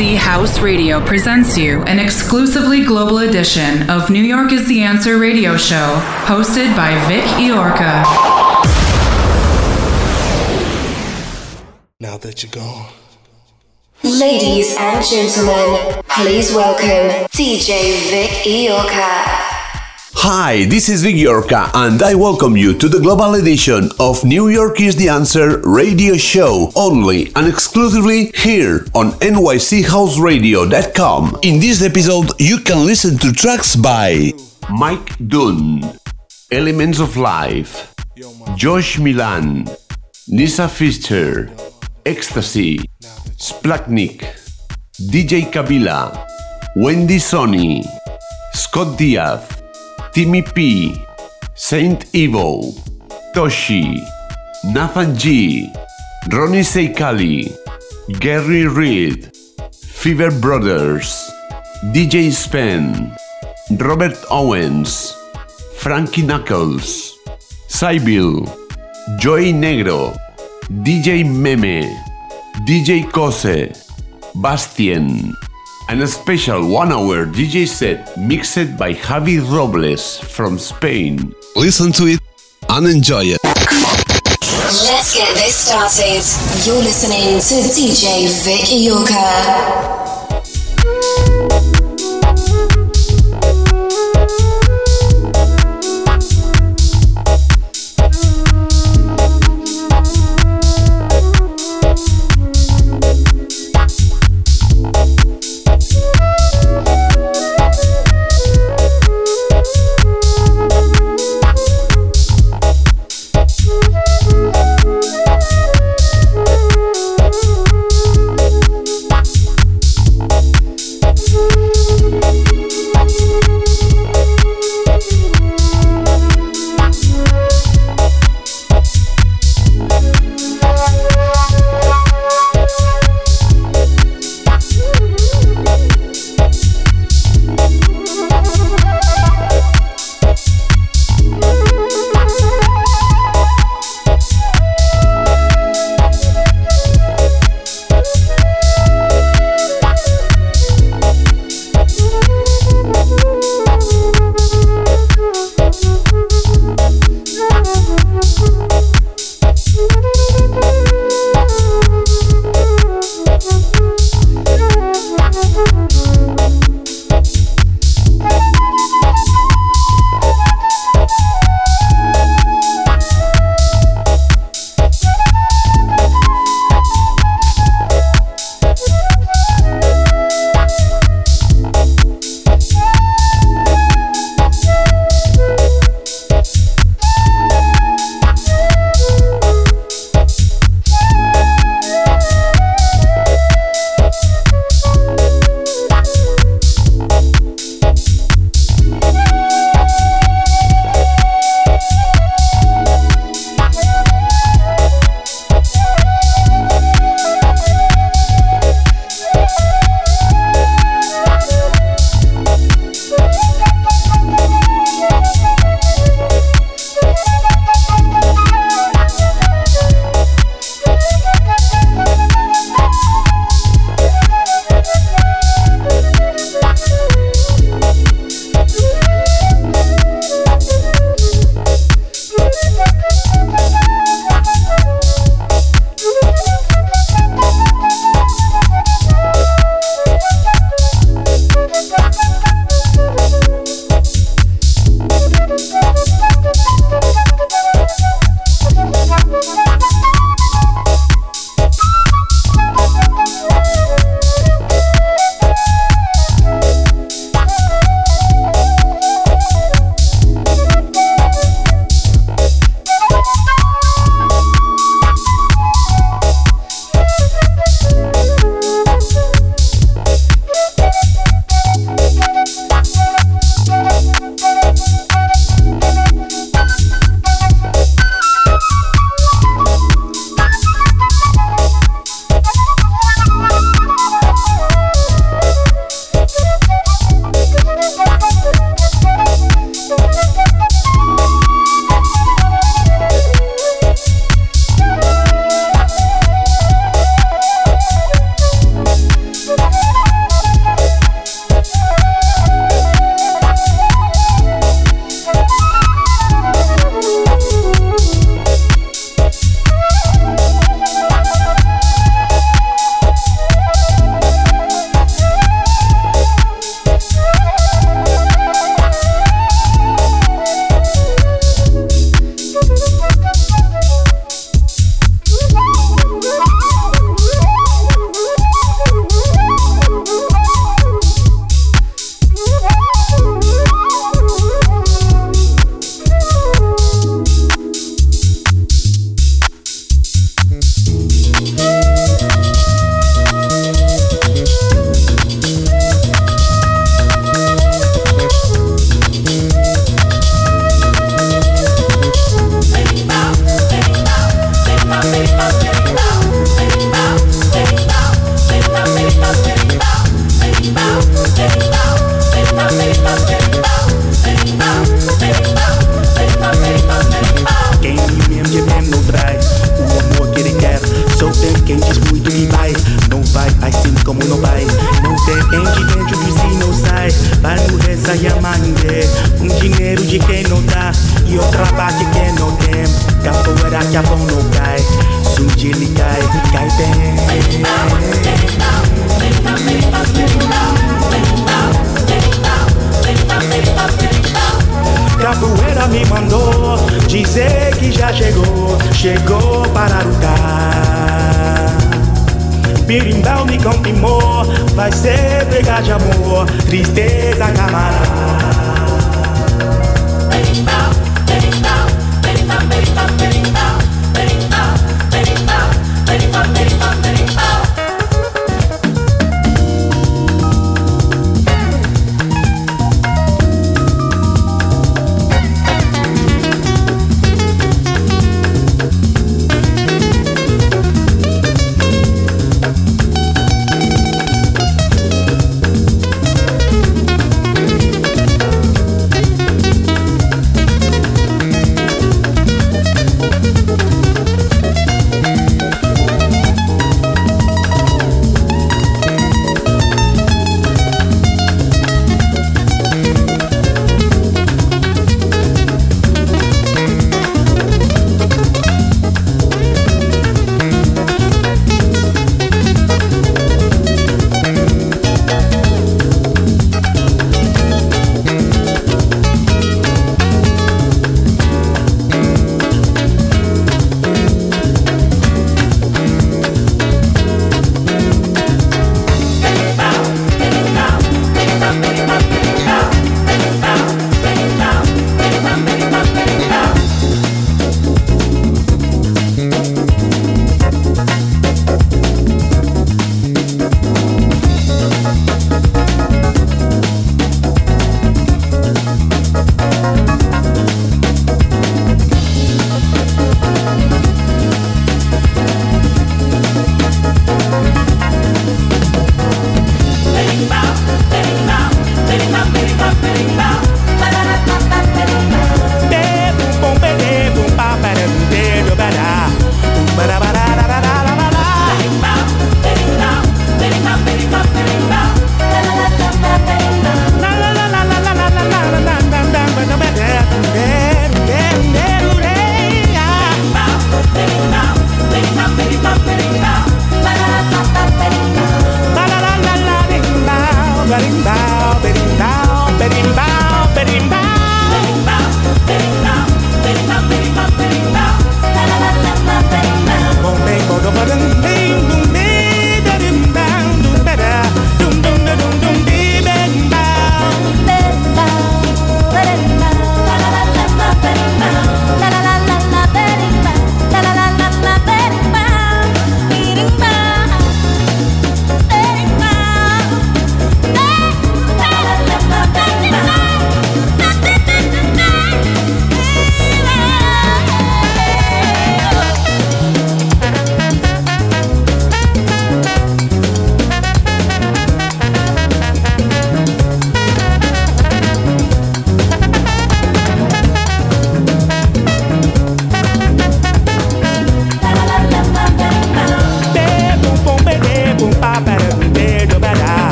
NYC House Radio presents you an exclusively global edition of New York is the Answer radio show, hosted by Vic Iorca. now that you're gone. Ladies and gentlemen, please welcome DJ Vic Iorca. Hi, this is Vic Iorca, and I welcome you to the global edition of New York is the Answer radio show, only and exclusively here on nychouseradio.com. In this episode, you can listen to tracks by Mike Dunn, Elements of Life, Josh Milan, Nisa Fischer, Ecstasy, Splaknik, DJ Kabila, Wendy Sony, Scott Diaz, Timmy P, Saint Evo, Toshi, Nathan G, Ronnie Seikali, Gary Reed, Fever Brothers, DJ Spen, Robert Owens, Frankie Knuckles, Sybil, Joy Negro, DJ Meme, DJ Kose, Bastien, and a special one hour DJ set mixed by Javi Robles from Spain. Listen to it and enjoy it. Let's get this started. You're listening to DJ Vic Iorca.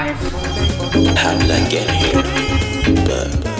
How did I get here? But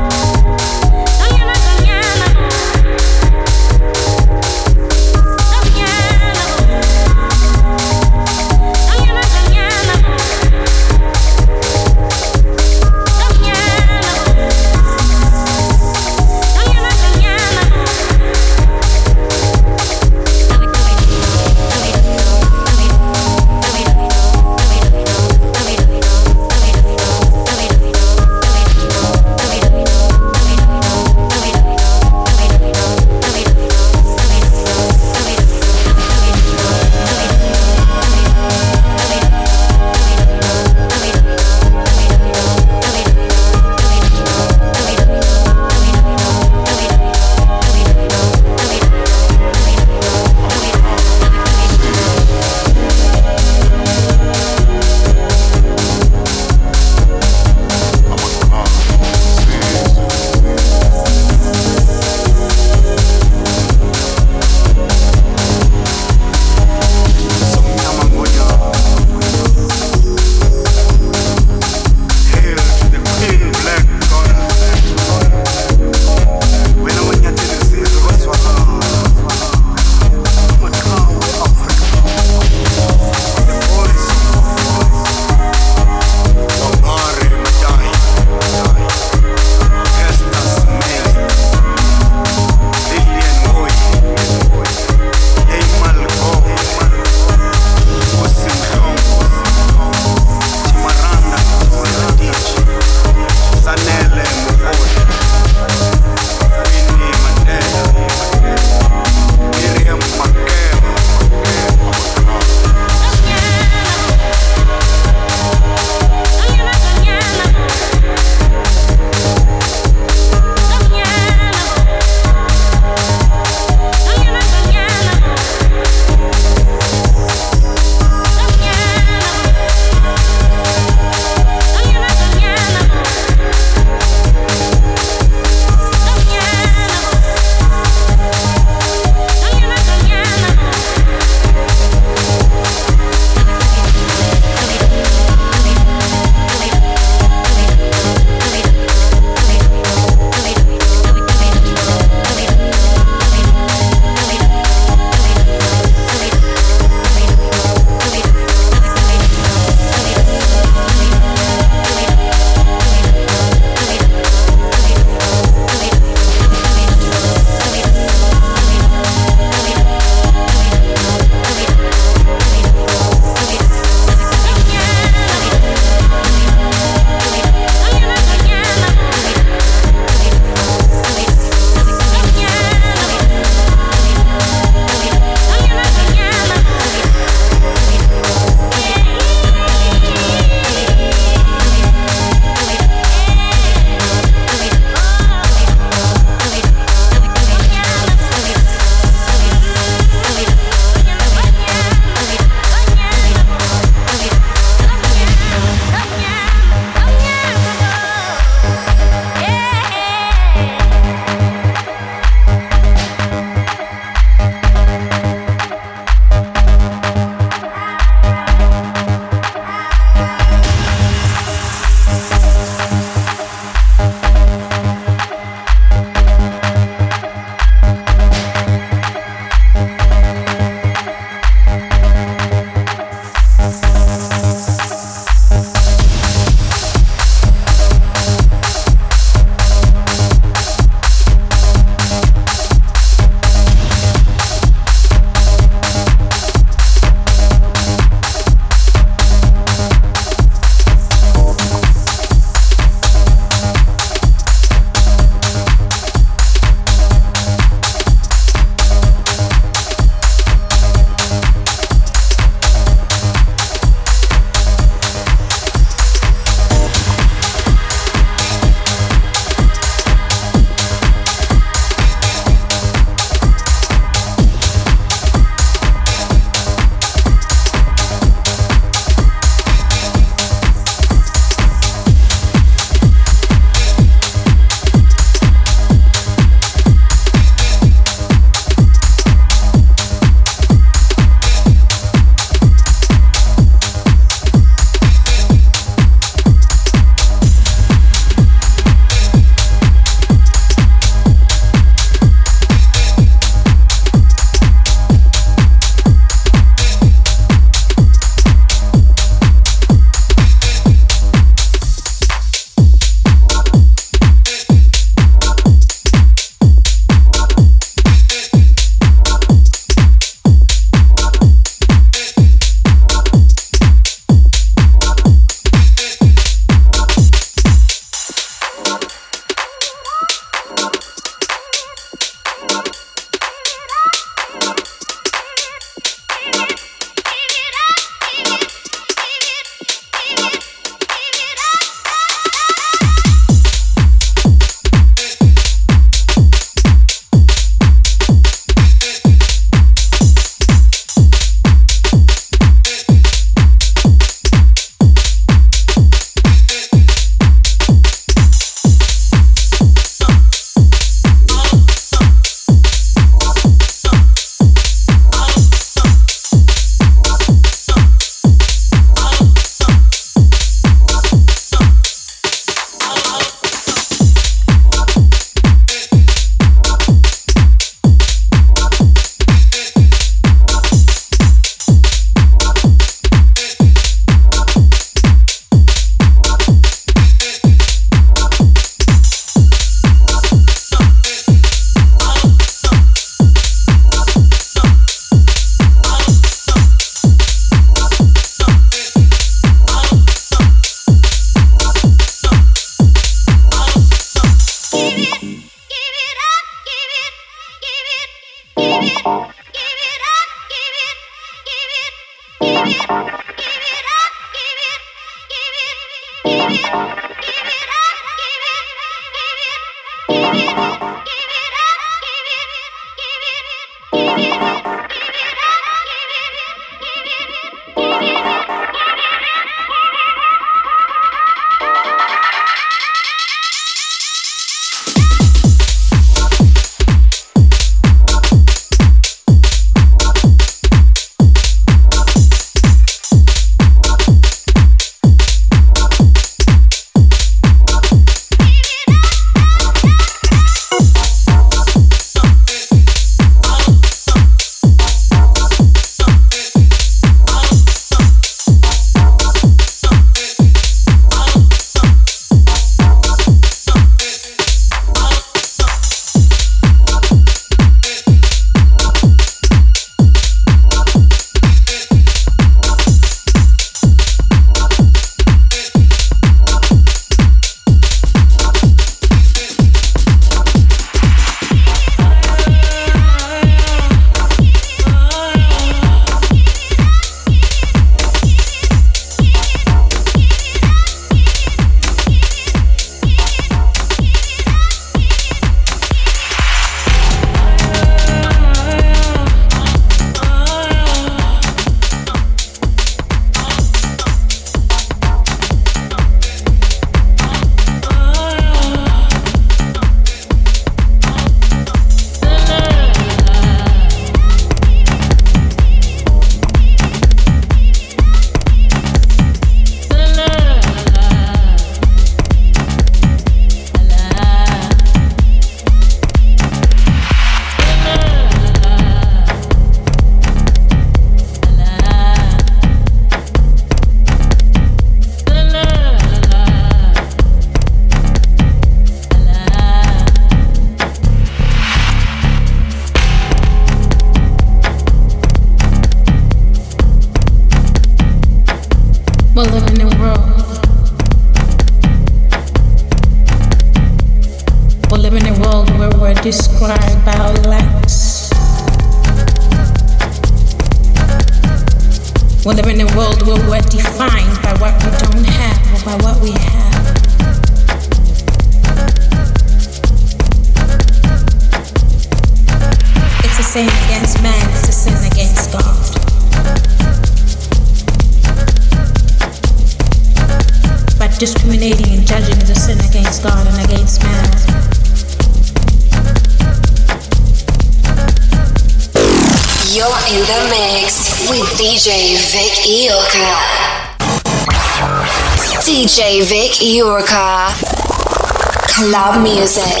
Club music.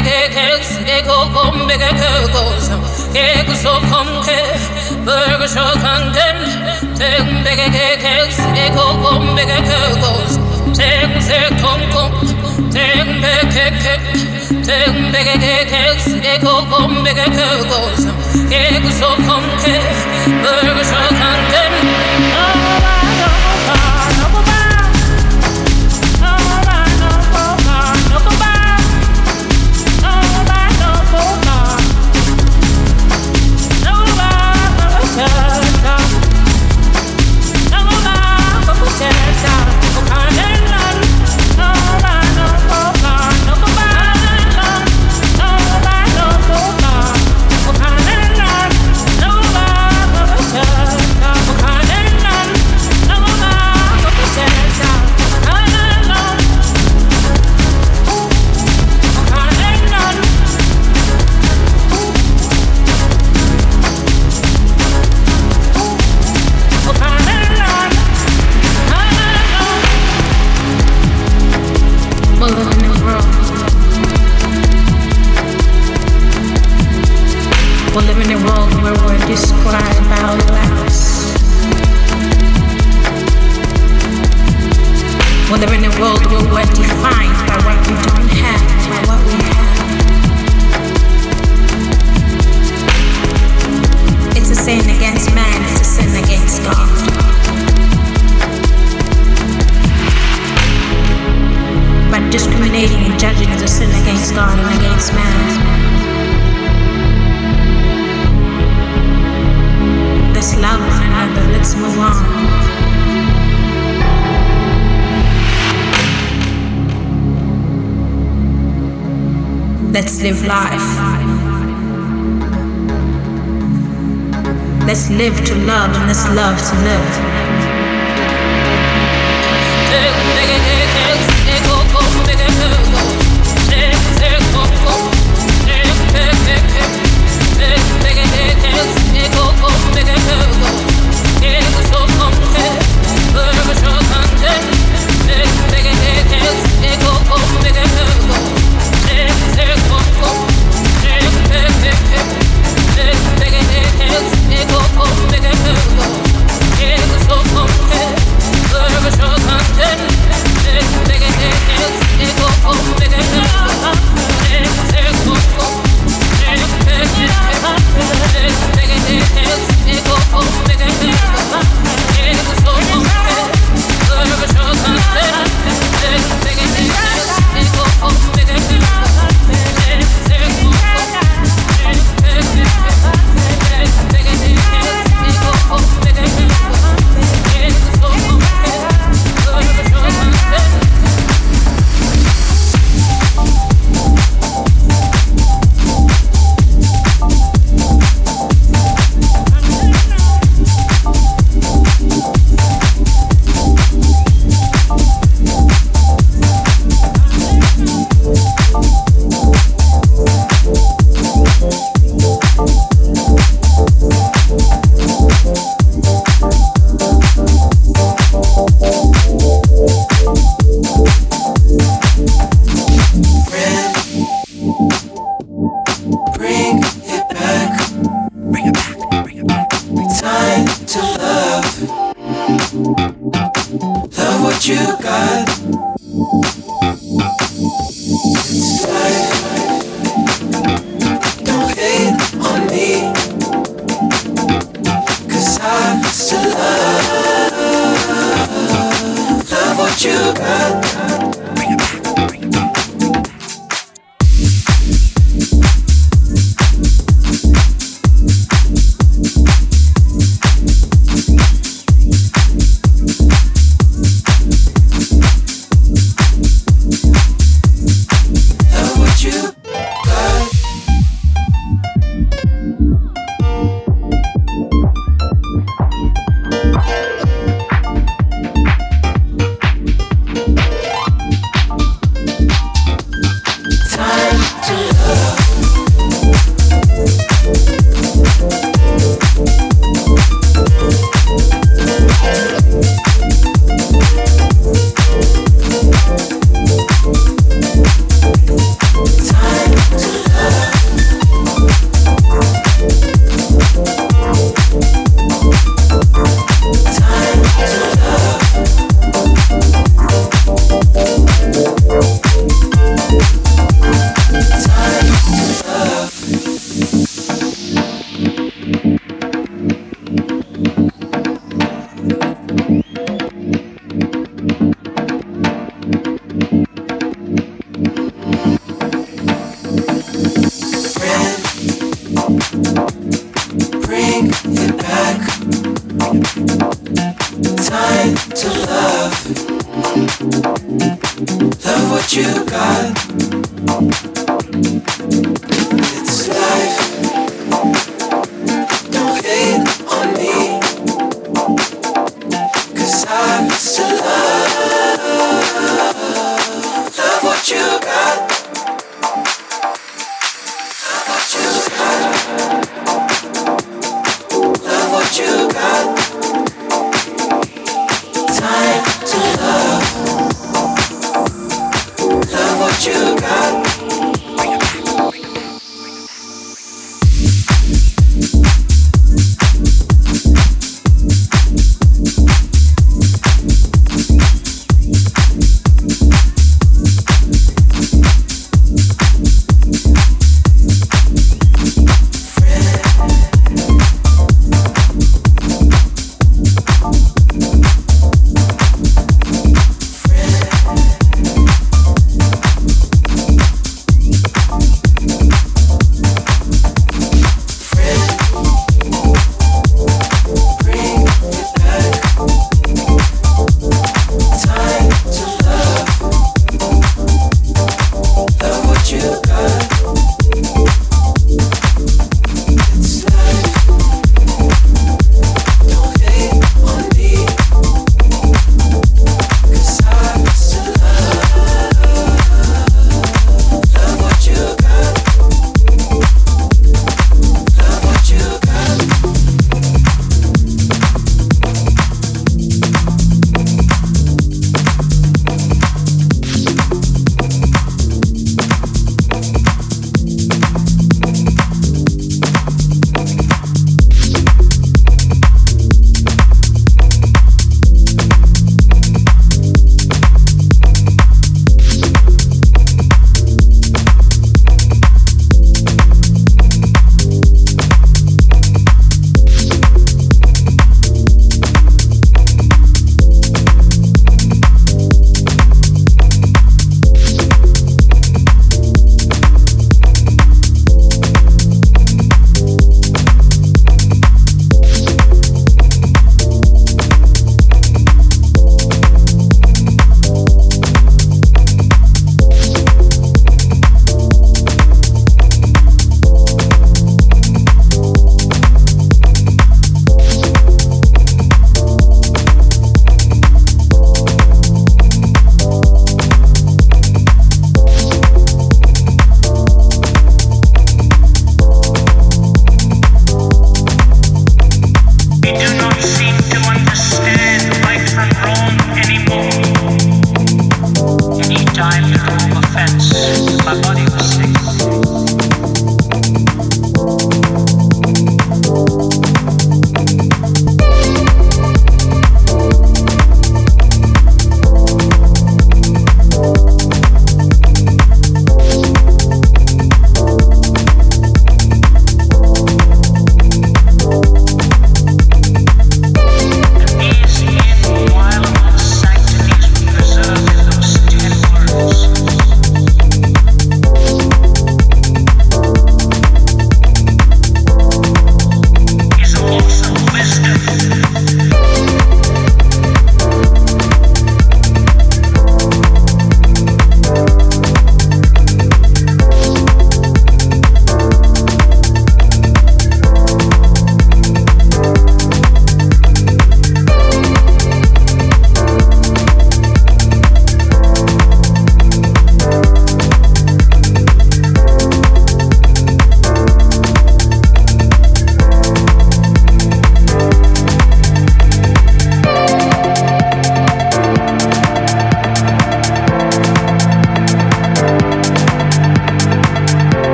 che tells de go kom be ke goes ke so kom ke berg so kan dem ten be ke tells de go kom be ke goes ten se kom kom ten be ke ke ten be ke tells de go kom be ke goes ke so kom ke berg so kan dem this love to live.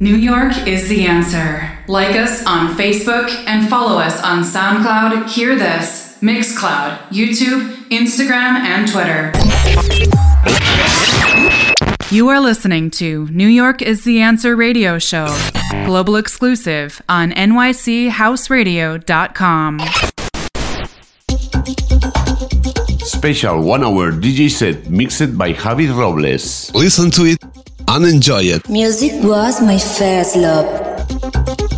New York is the answer. Like us on Facebook and follow us on SoundCloud, Hear This, Mixcloud, YouTube, Instagram, and Twitter. You are listening to New York is the Answer radio show, global exclusive on nychouseradio.com. Special one hour DJ set mixed by Javi Robles. Listen to it and enjoy it. Music was my first love.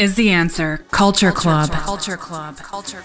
Is the answer. Culture Club. Culture Club. Culture